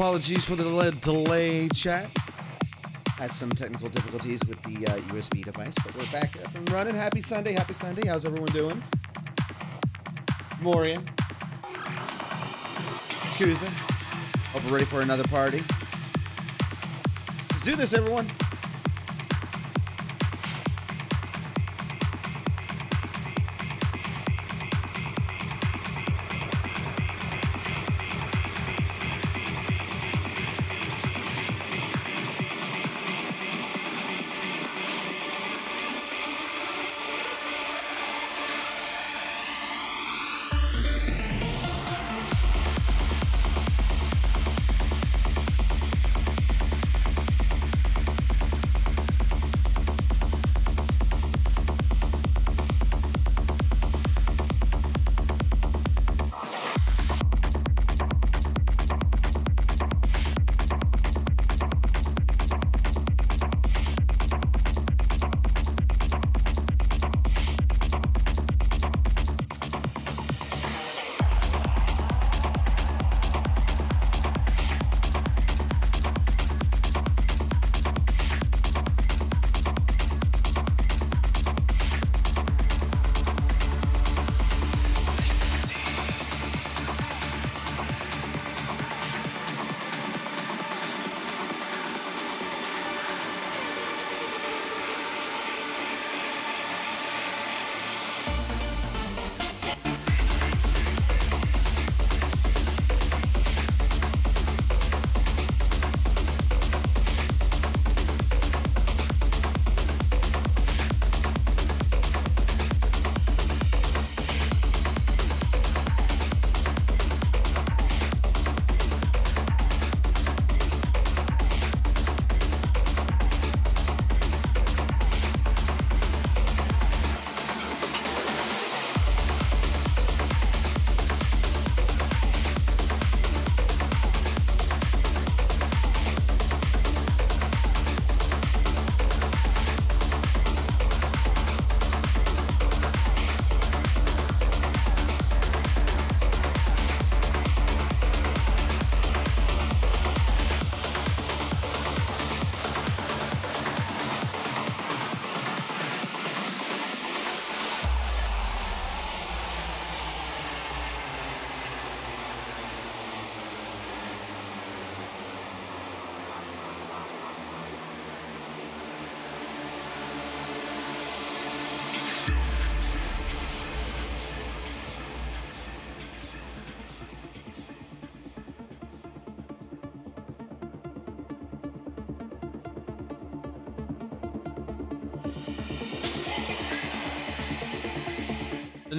Apologies for the delay, chat. Had some technical difficulties with the uh, USB device, but we're back up and running. Happy Sunday, happy Sunday. How's everyone doing? Morian. Kuza. Hope we're ready for another party. Let's do this, everyone.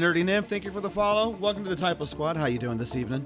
Nerdy Nymph, thank you for the follow. Welcome to the Typo Squad. How you doing this evening?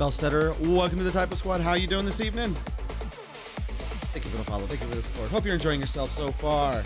Bellstetter. Welcome to the Typo Squad. How are you doing this evening? Thank you for the follow. Thank you for the support. Hope you're enjoying yourself so far.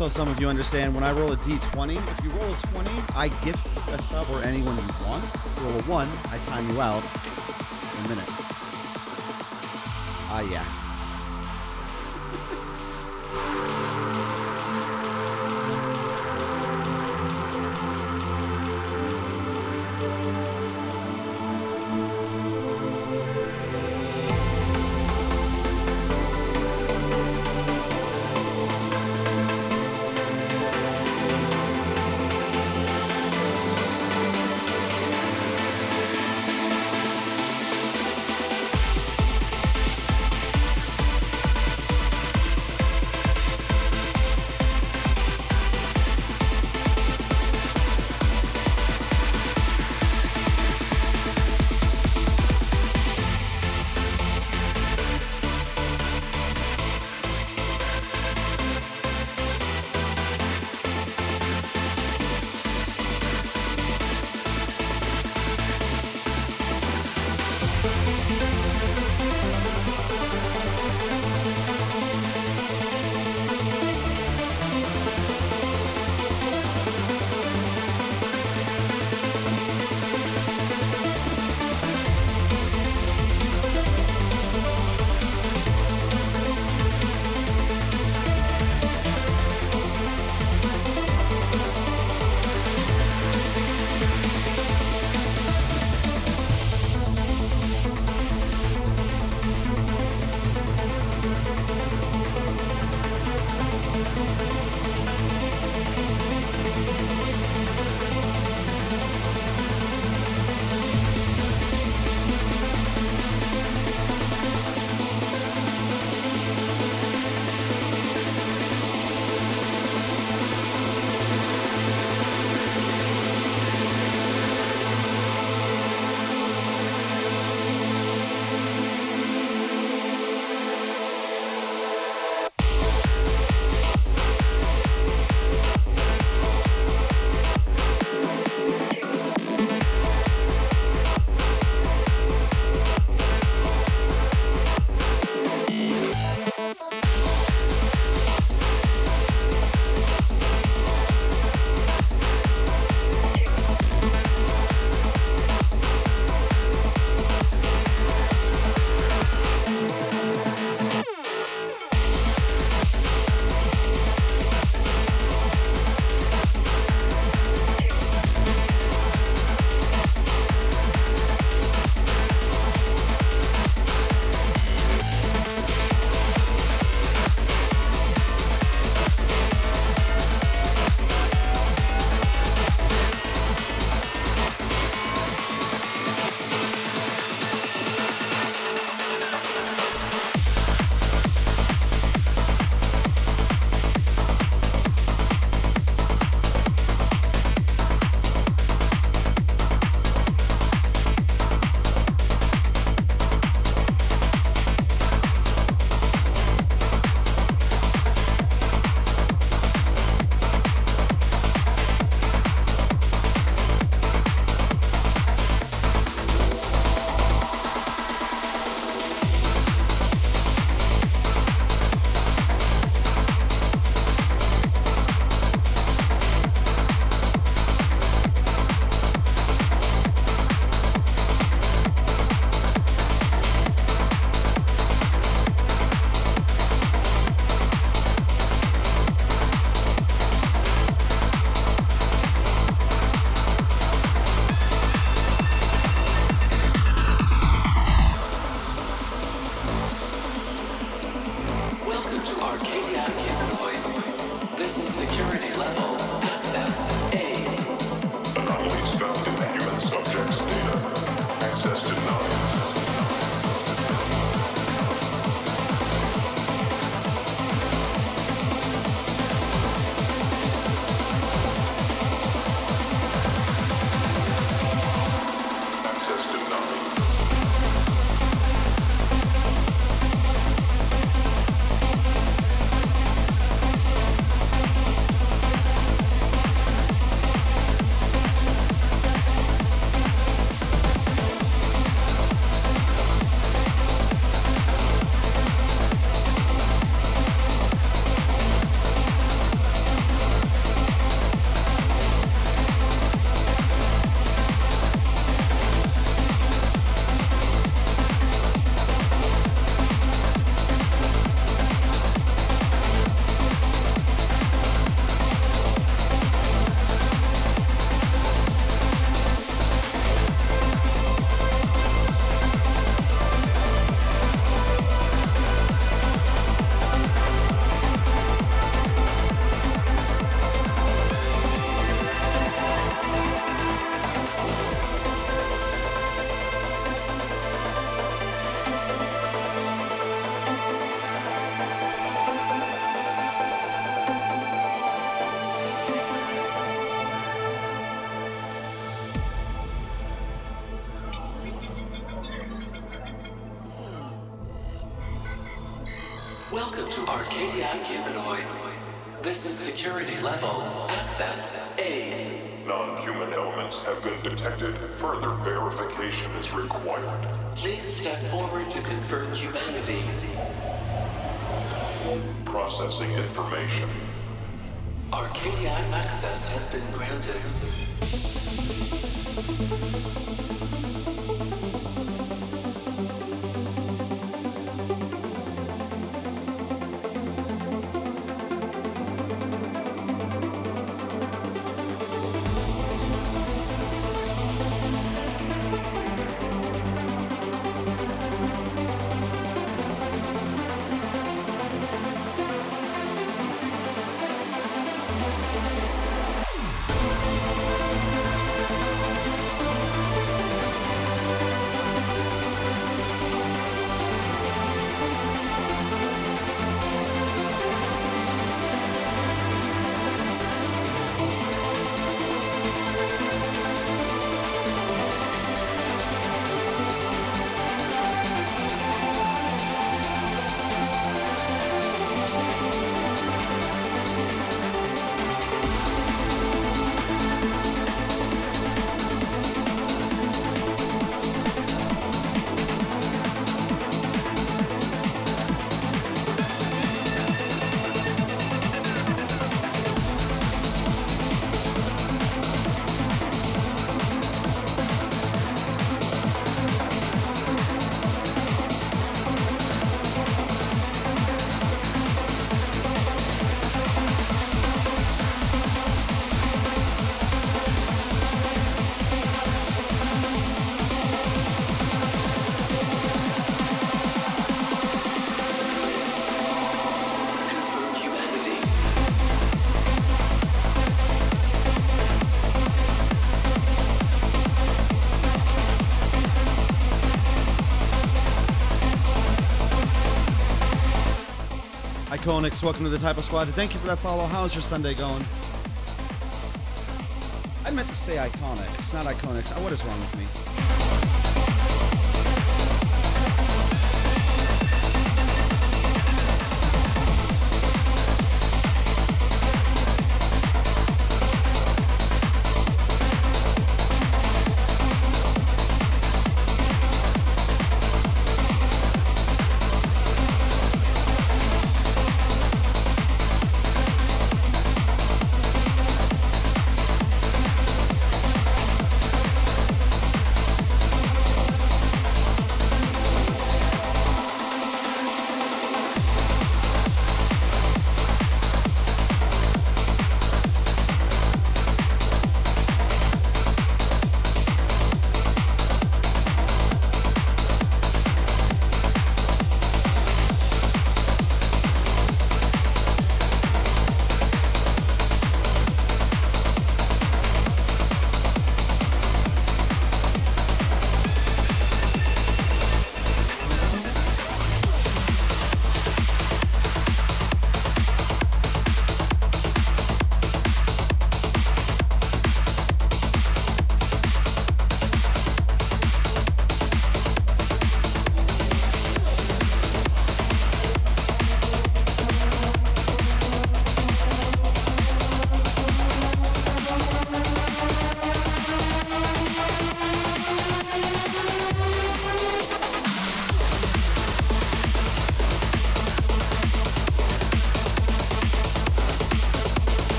Just so some of you understand, when I roll a d20, if you roll a 20, I gift a sub or anyone you want. roll a 1, I time you out in a minute. Ah, uh, yeah. Detected. Further verification is required. Please step forward to confirm humanity. Processing information. Arcadia access has been granted. Iconics, welcome to the Typo Squad. Thank you for that follow. How's your Sunday going? I meant to say Iconics, not Iconics. What is wrong with me?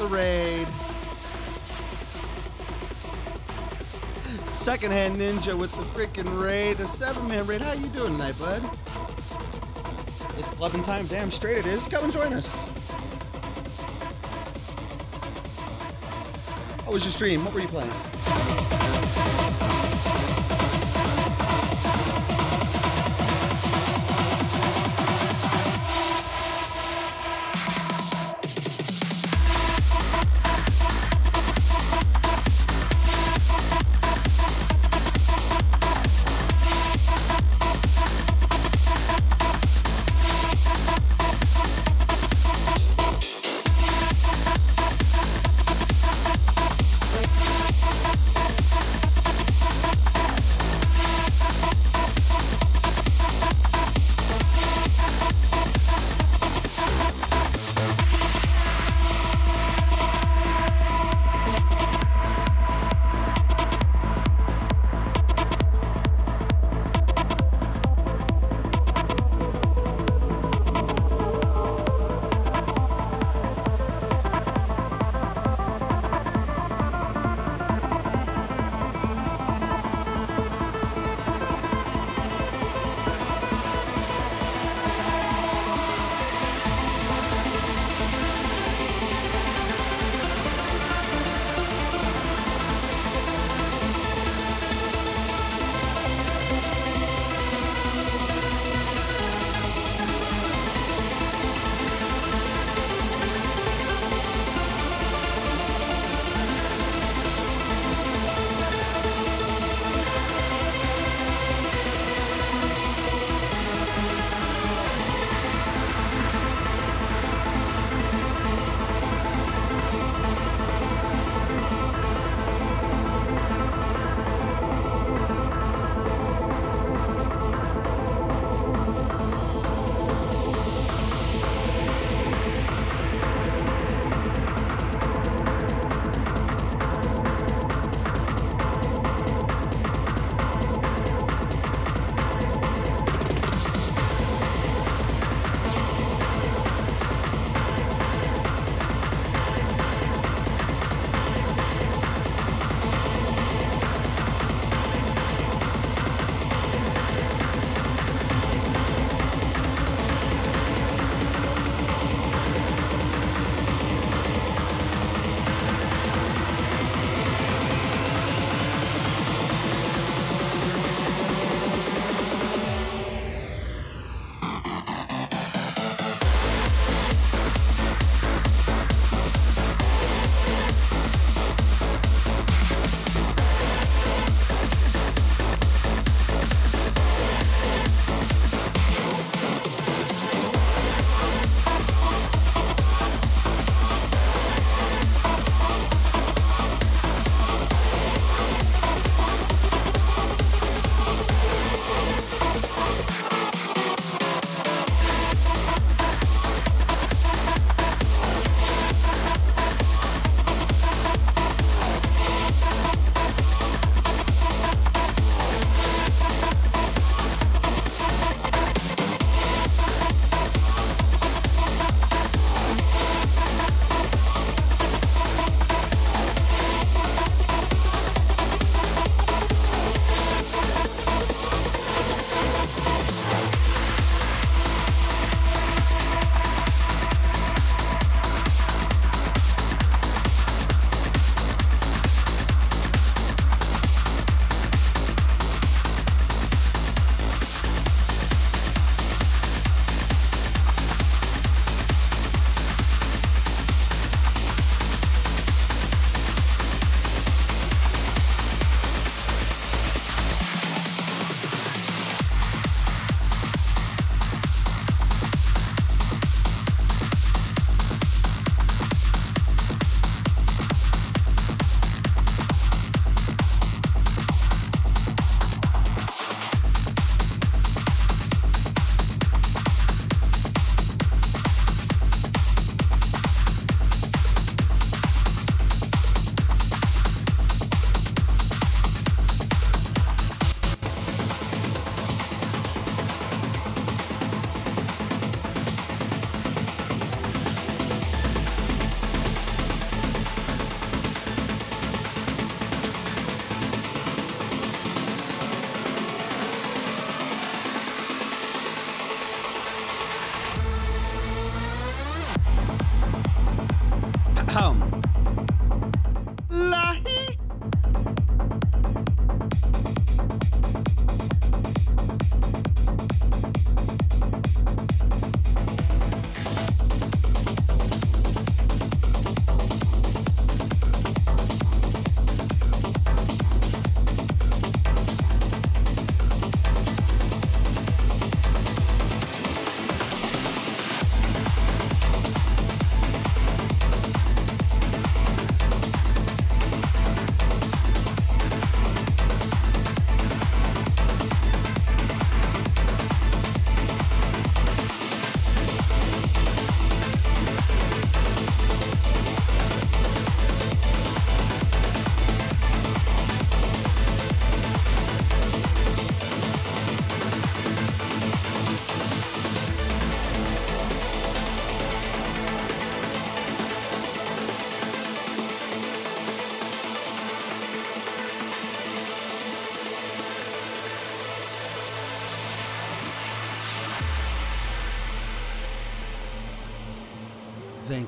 The raid? Secondhand Ninja with the freaking raid, the seven man raid. How you doing tonight, bud? It's clubbing time. Damn straight it is. Come and join us. How was your stream? What were you playing?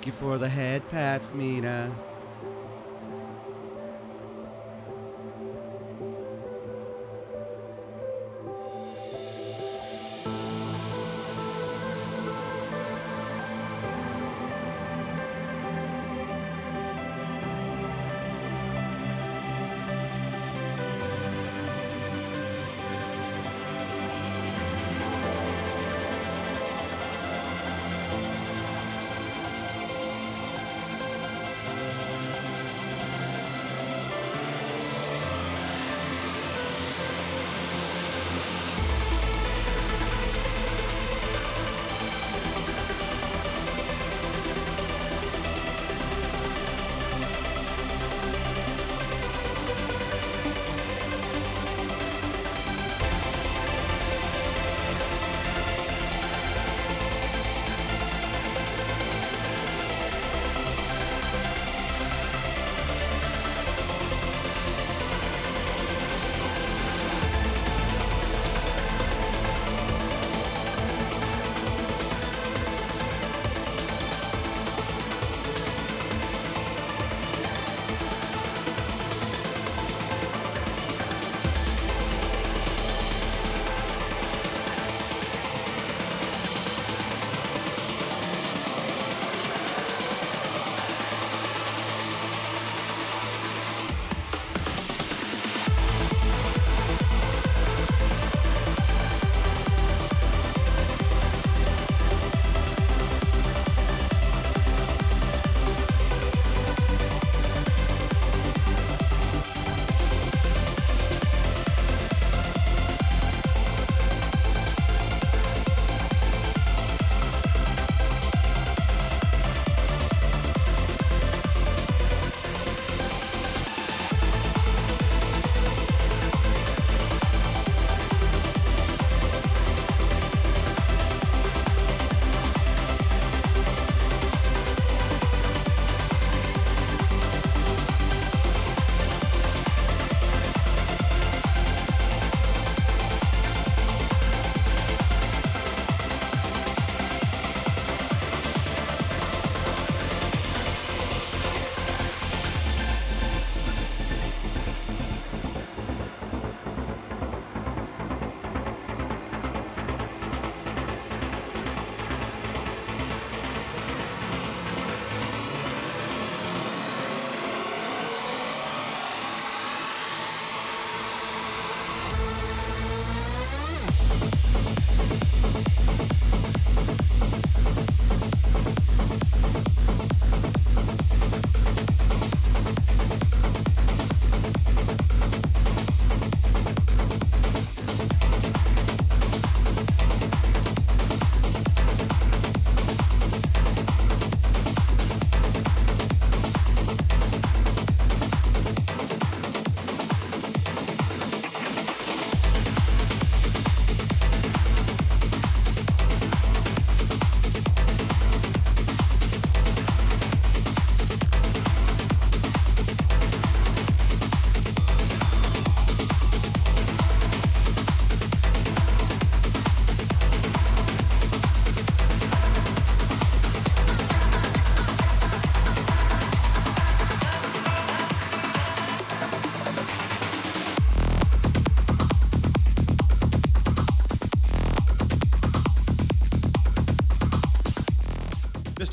Thank you for the head pats, Mina.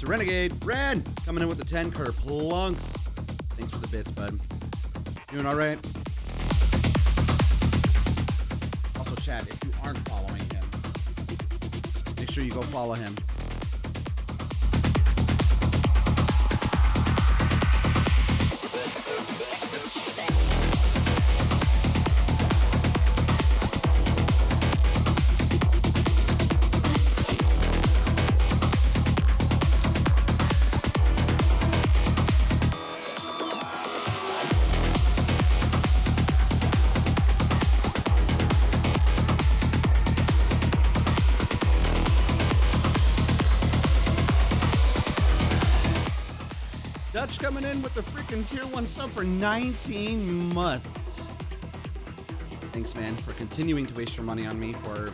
Renegade, Ren, coming in with the 10 cur plunks. Thanks for the bits, bud. Doing all right? Also, chat, if you aren't following him, make sure you go follow him. In with the freaking tier one sub for 19 months. Thanks, man, for continuing to waste your money on me for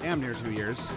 damn near two years.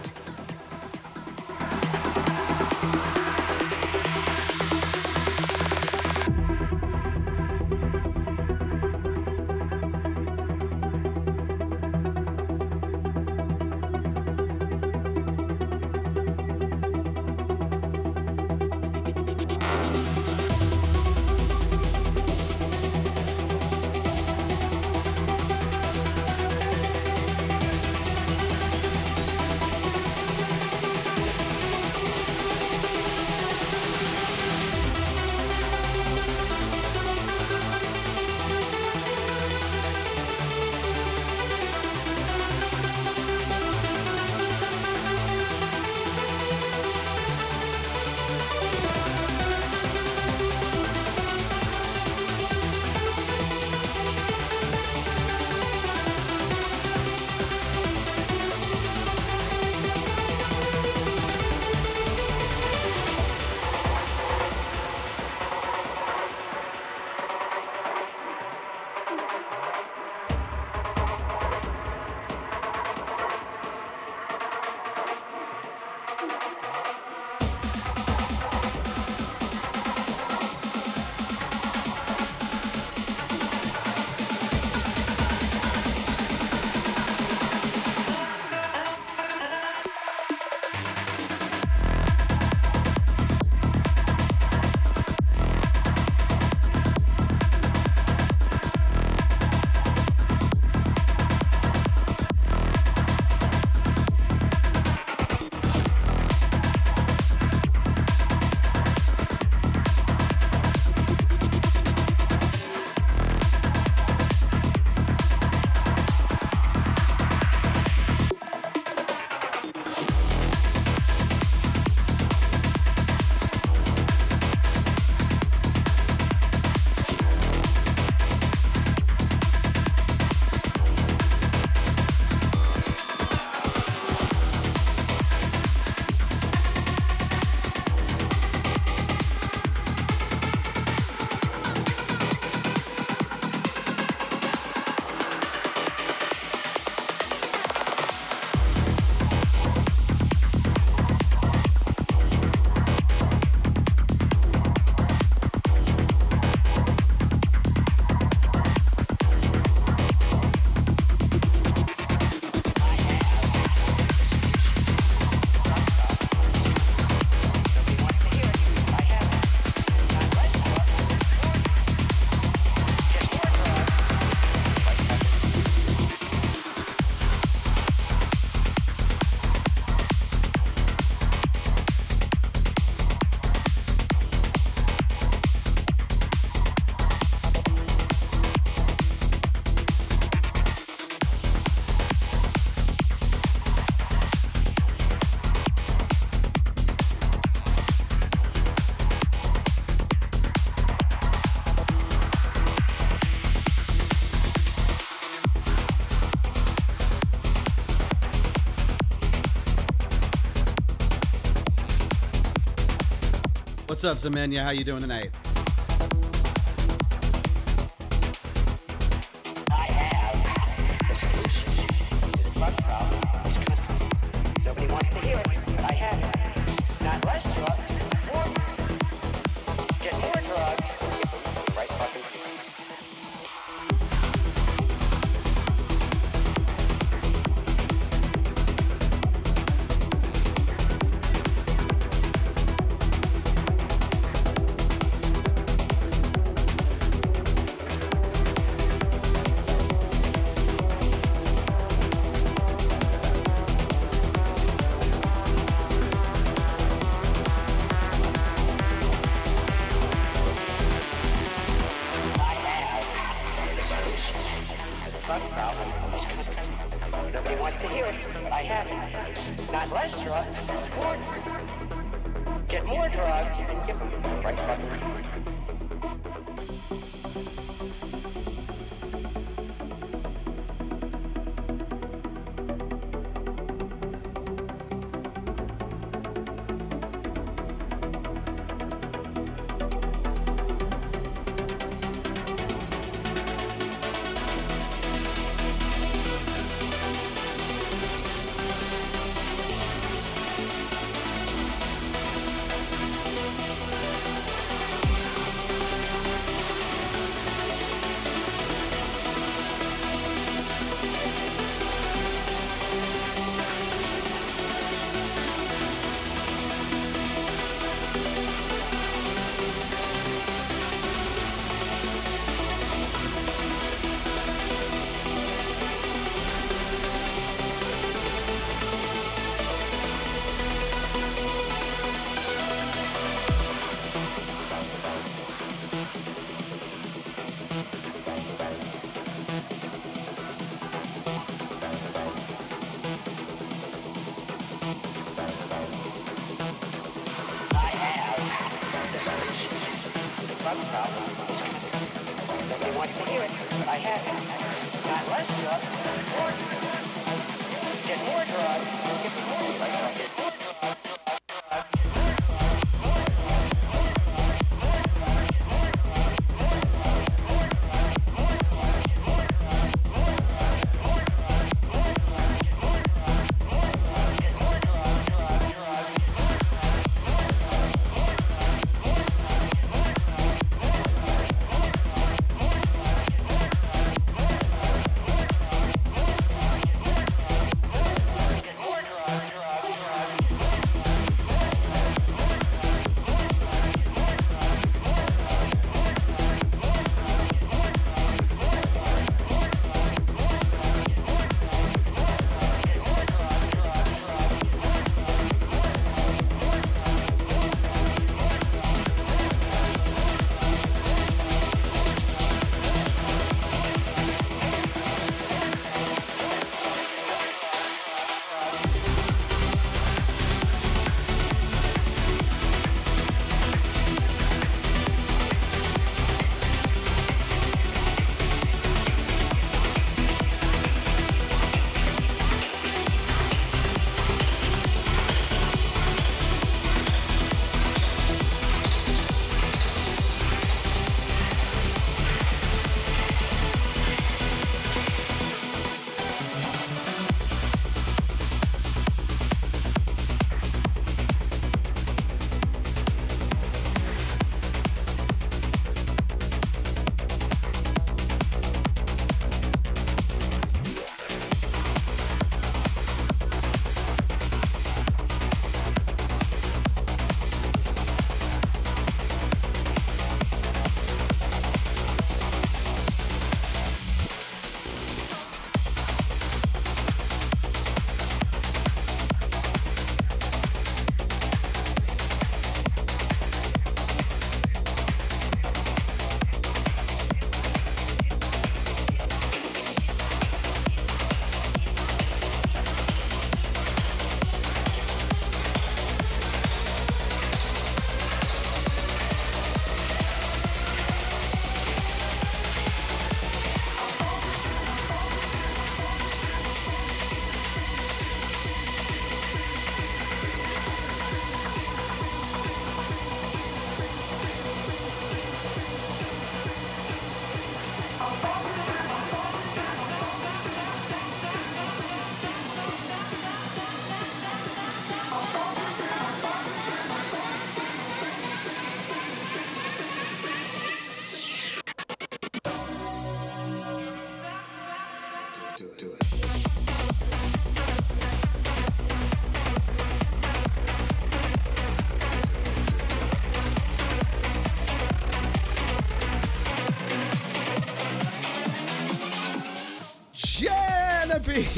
What's up, Zamenya? How you doing tonight?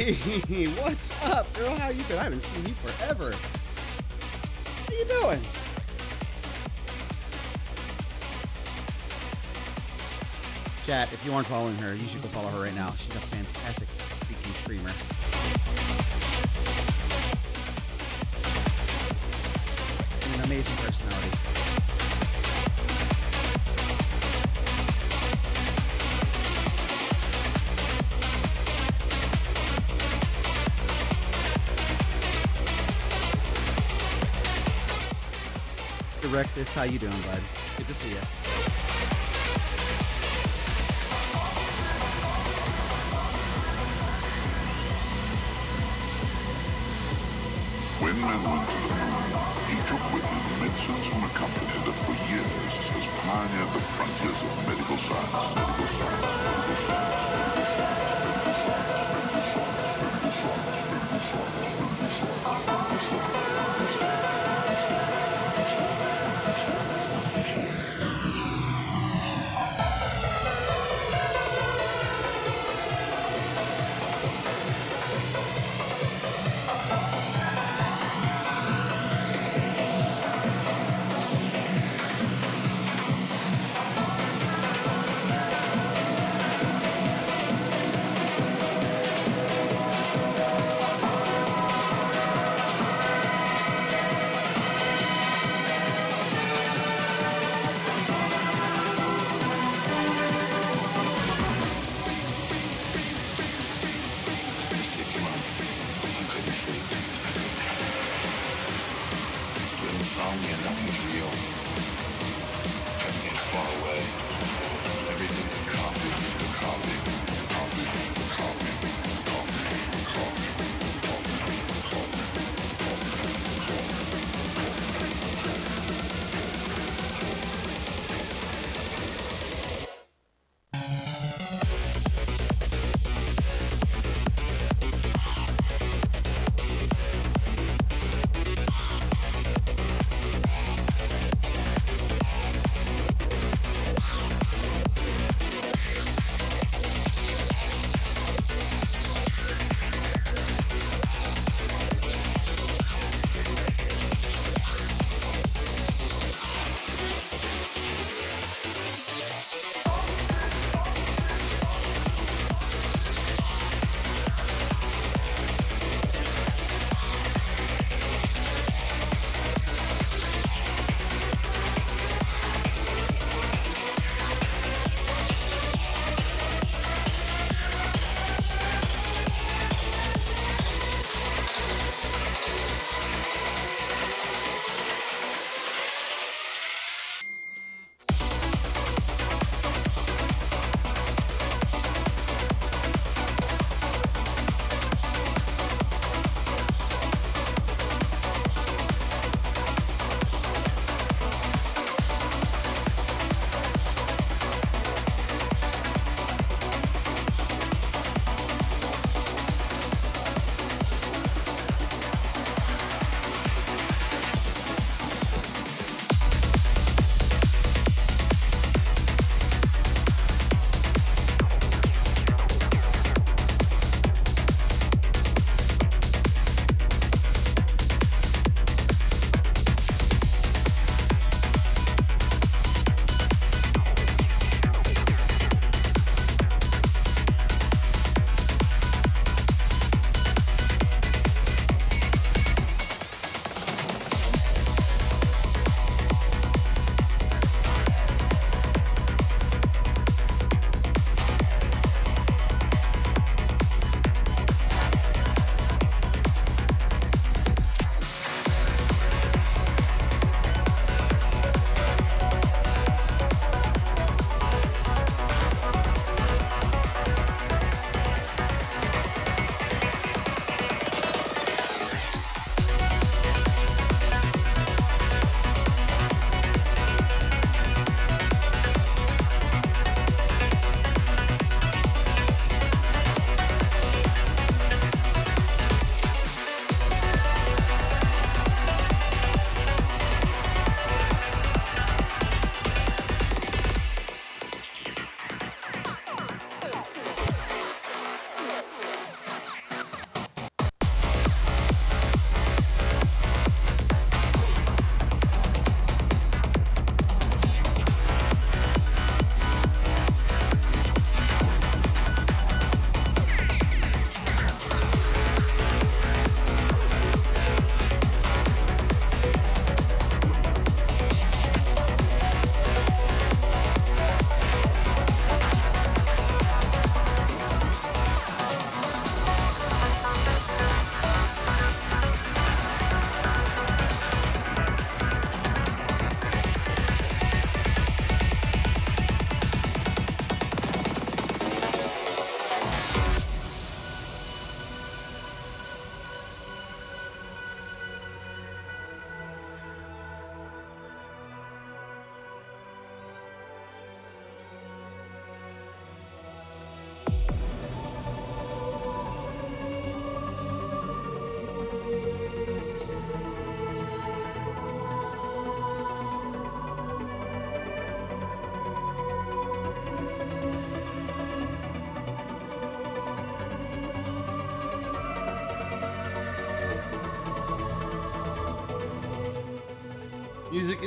Debbie, what's up, girl? How you been? I haven't seen you forever. How you doing? Chat, if you aren't following her, you should go follow her right now. How you doing, bud? Good to see you. When men went to the moon, he took with him medicines from a company that for years has pioneered the frontiers of. Medical science,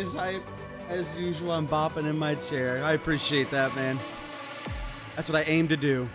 Hype. As usual, I'm bopping in my chair. I appreciate that, man. That's what I aim to do.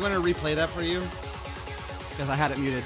I'm going to replay that for you because I had it muted.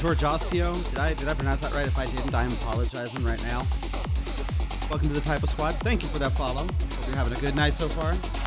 Georgiosio? Did I did I pronounce that right? If I didn't, I'm apologizing right now. Welcome to the Type of Squad. Thank you for that follow. Hope you're having a good night so far.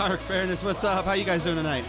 Arc Fairness, what's up? How you guys doing tonight?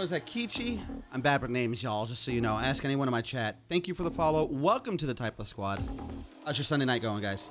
Was that Kichi? I'm bad with names, y'all, just so you know. Ask anyone in my chat. Thank you for the follow. Welcome to the Typeless Squad. How's your Sunday night going, guys?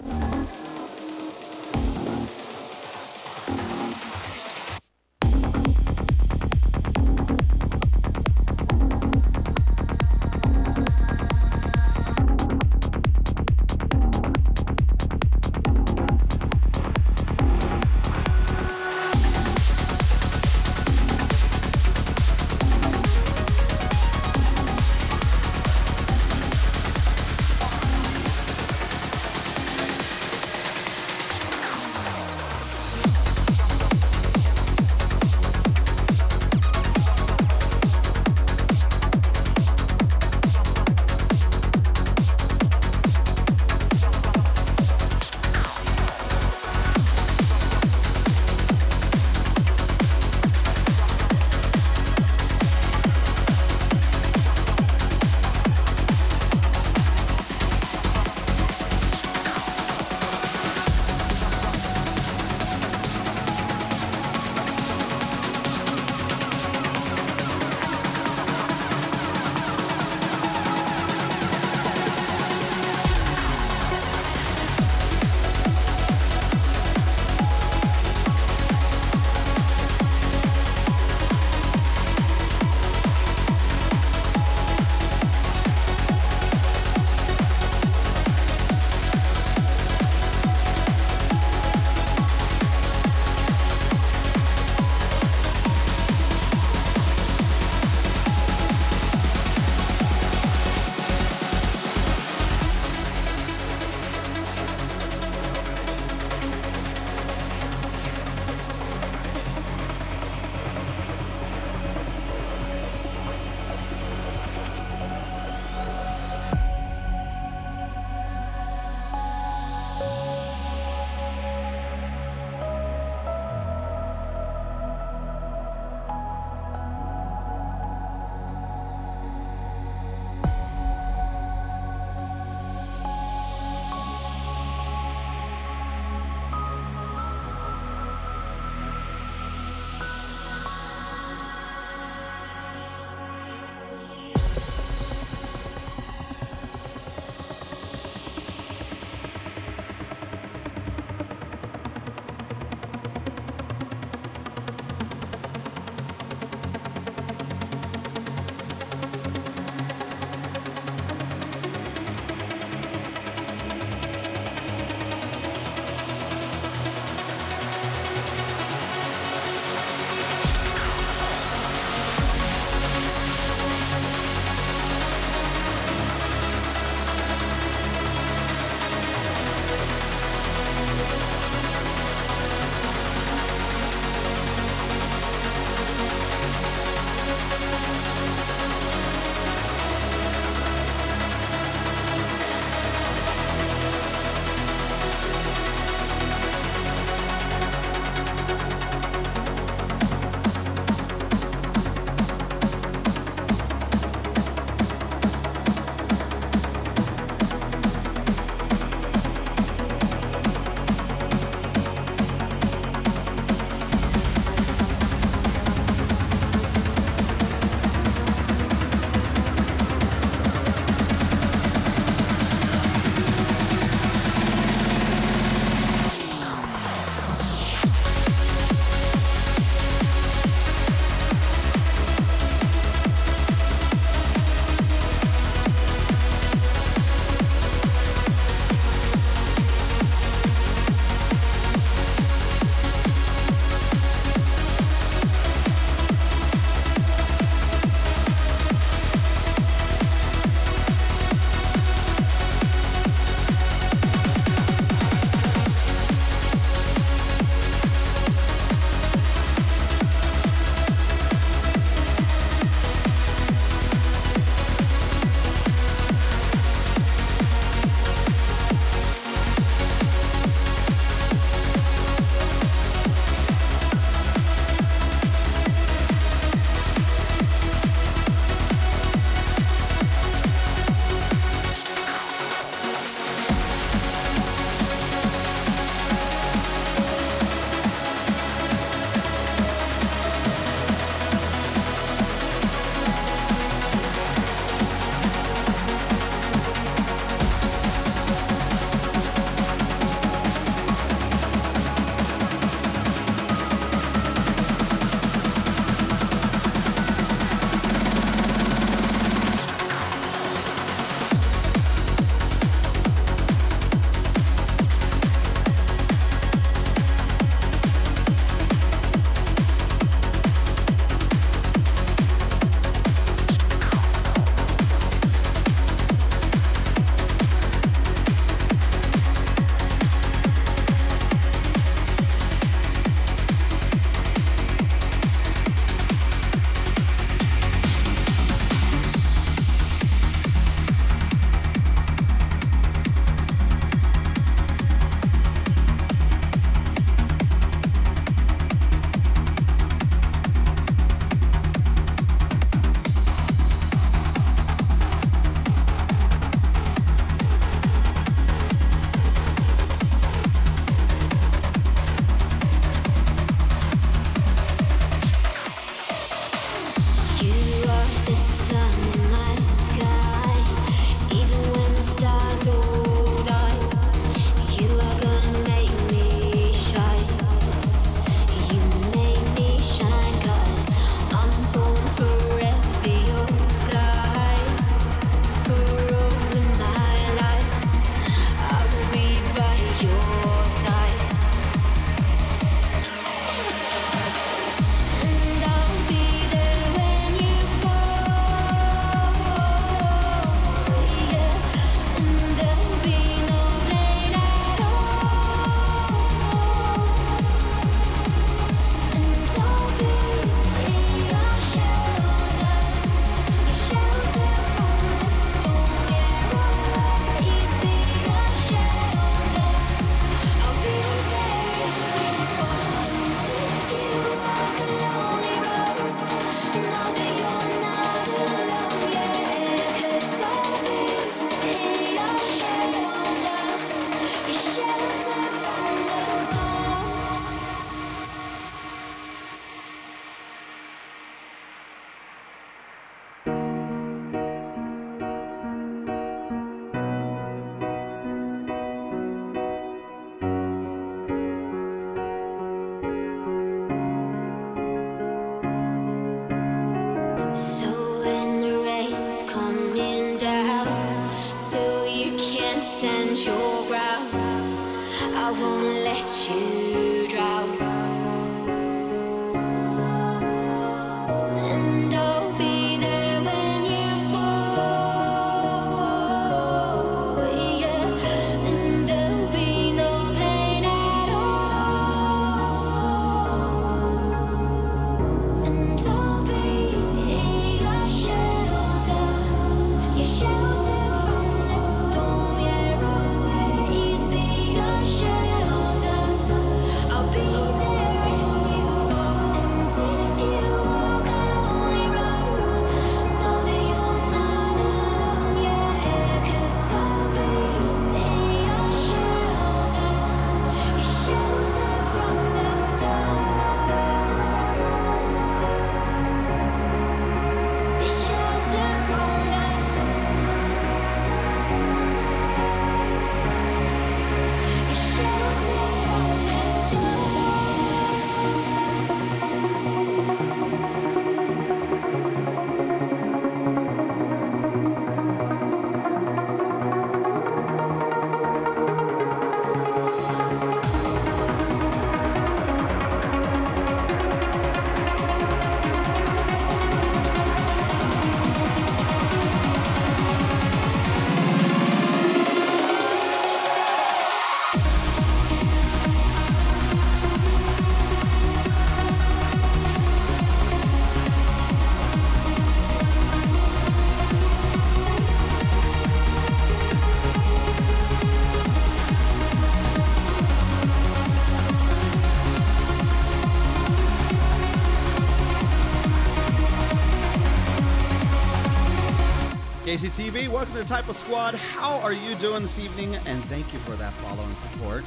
Crazy TV. Welcome to the Type of Squad. How are you doing this evening? And thank you for that follow and support.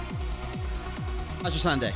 How's your Sunday?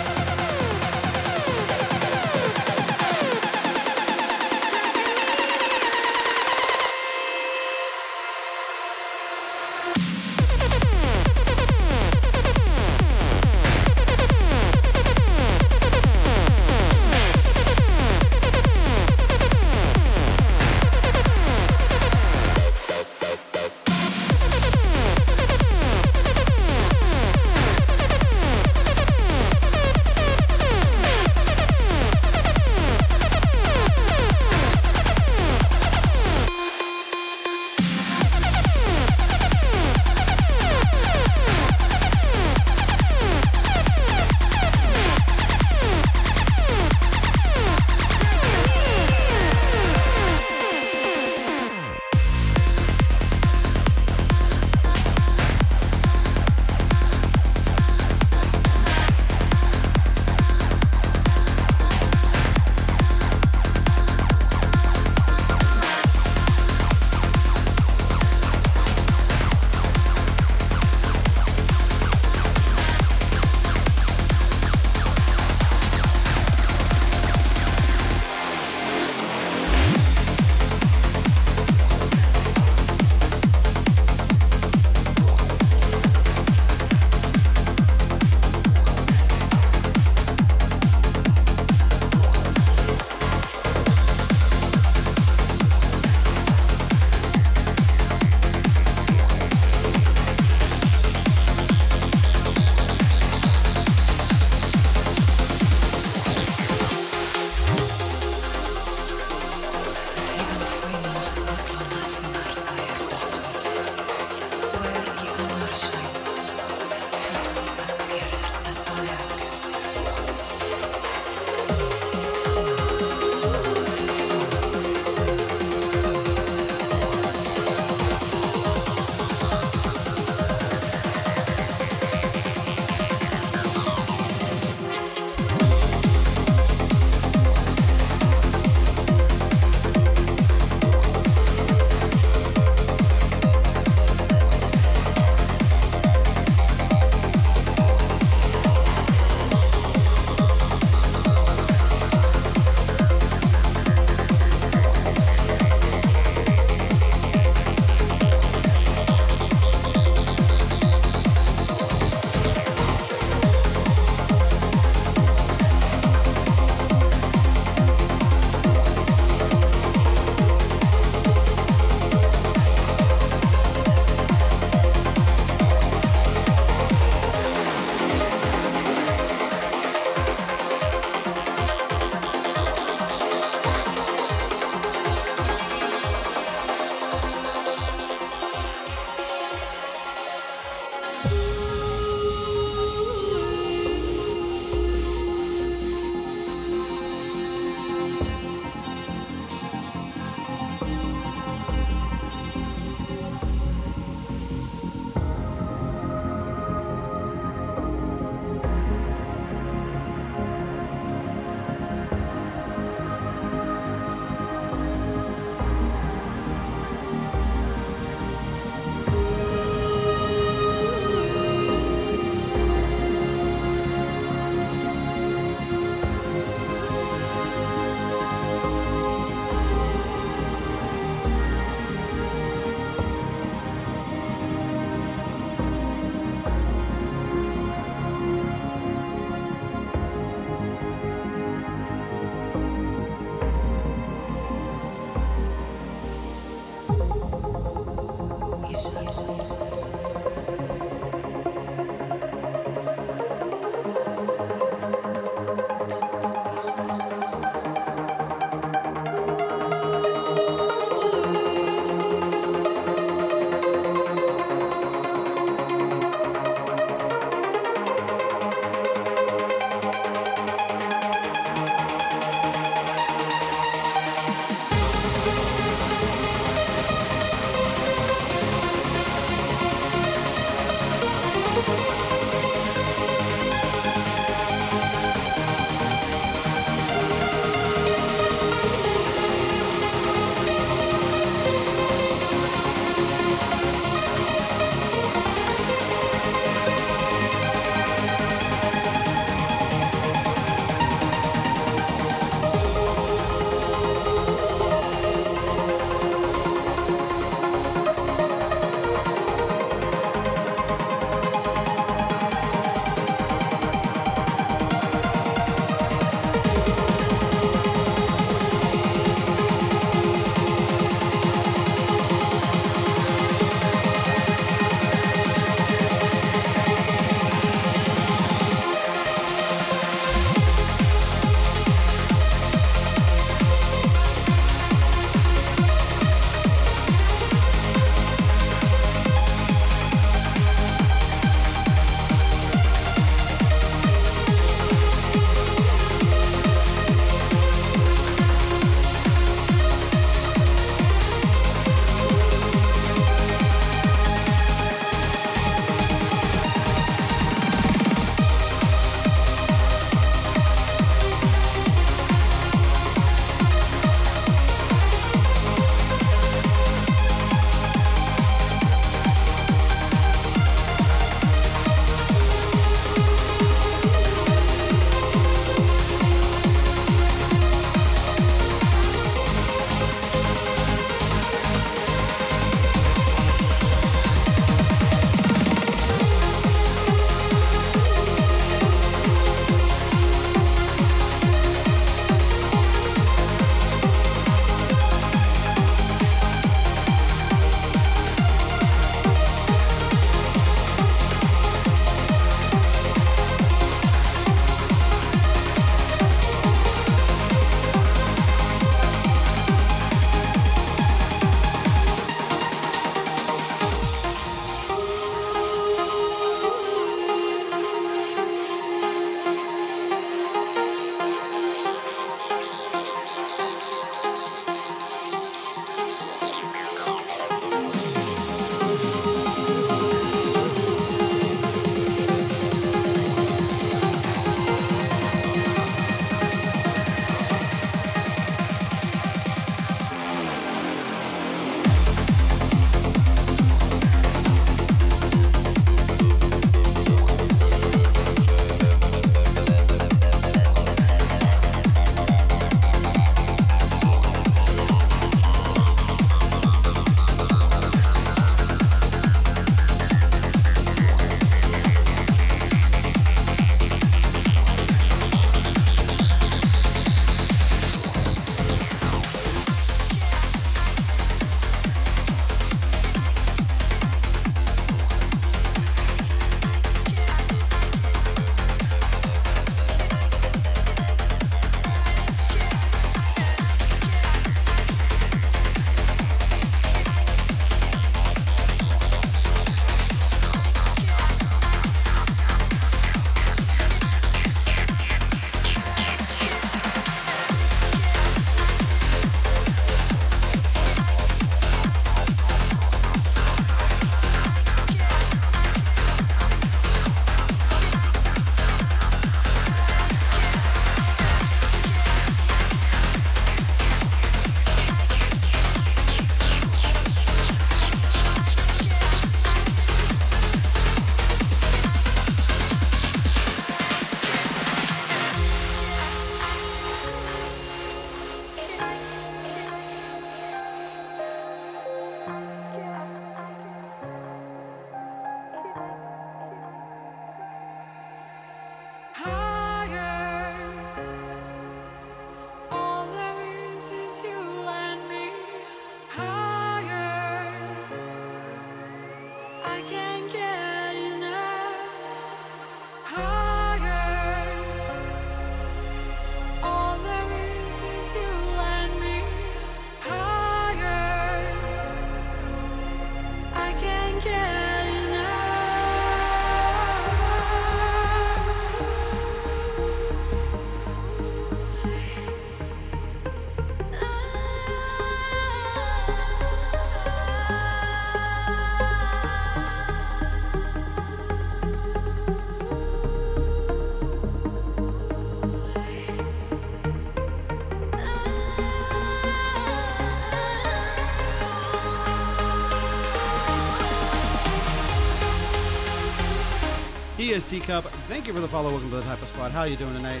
Teacup. Thank you for the follow. Welcome to the Type of Squad. How are you doing tonight?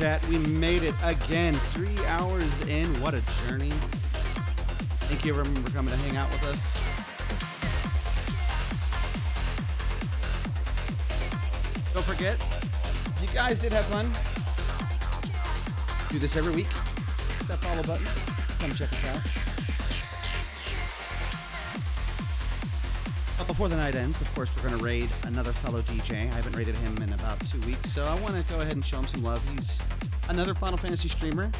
Chat. We made it again. Three hours in. What a journey. Thank you, everyone, for coming to hang out with us. Don't forget, you guys did have fun, do this every week. Hit that follow button. Come check us out. But before the night ends, of course, we're going to raid another fellow DJ. I haven't raided him in about two weeks, so I want to go ahead and show him some love. He's another Final Fantasy streamer,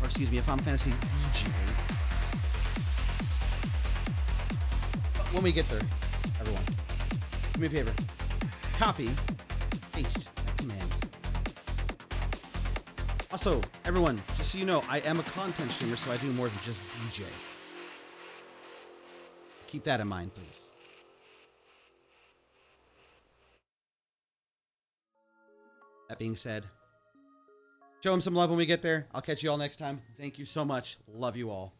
or excuse me, a Final Fantasy DJ. When we get there, everyone, do me a favor. Copy, paste that command. Also, everyone, just so you know, I am a content streamer, so I do more than just DJ. Keep that in mind, please. That being said, show him some love when we get there. I'll catch you all next time. Thank you so much. Love you all.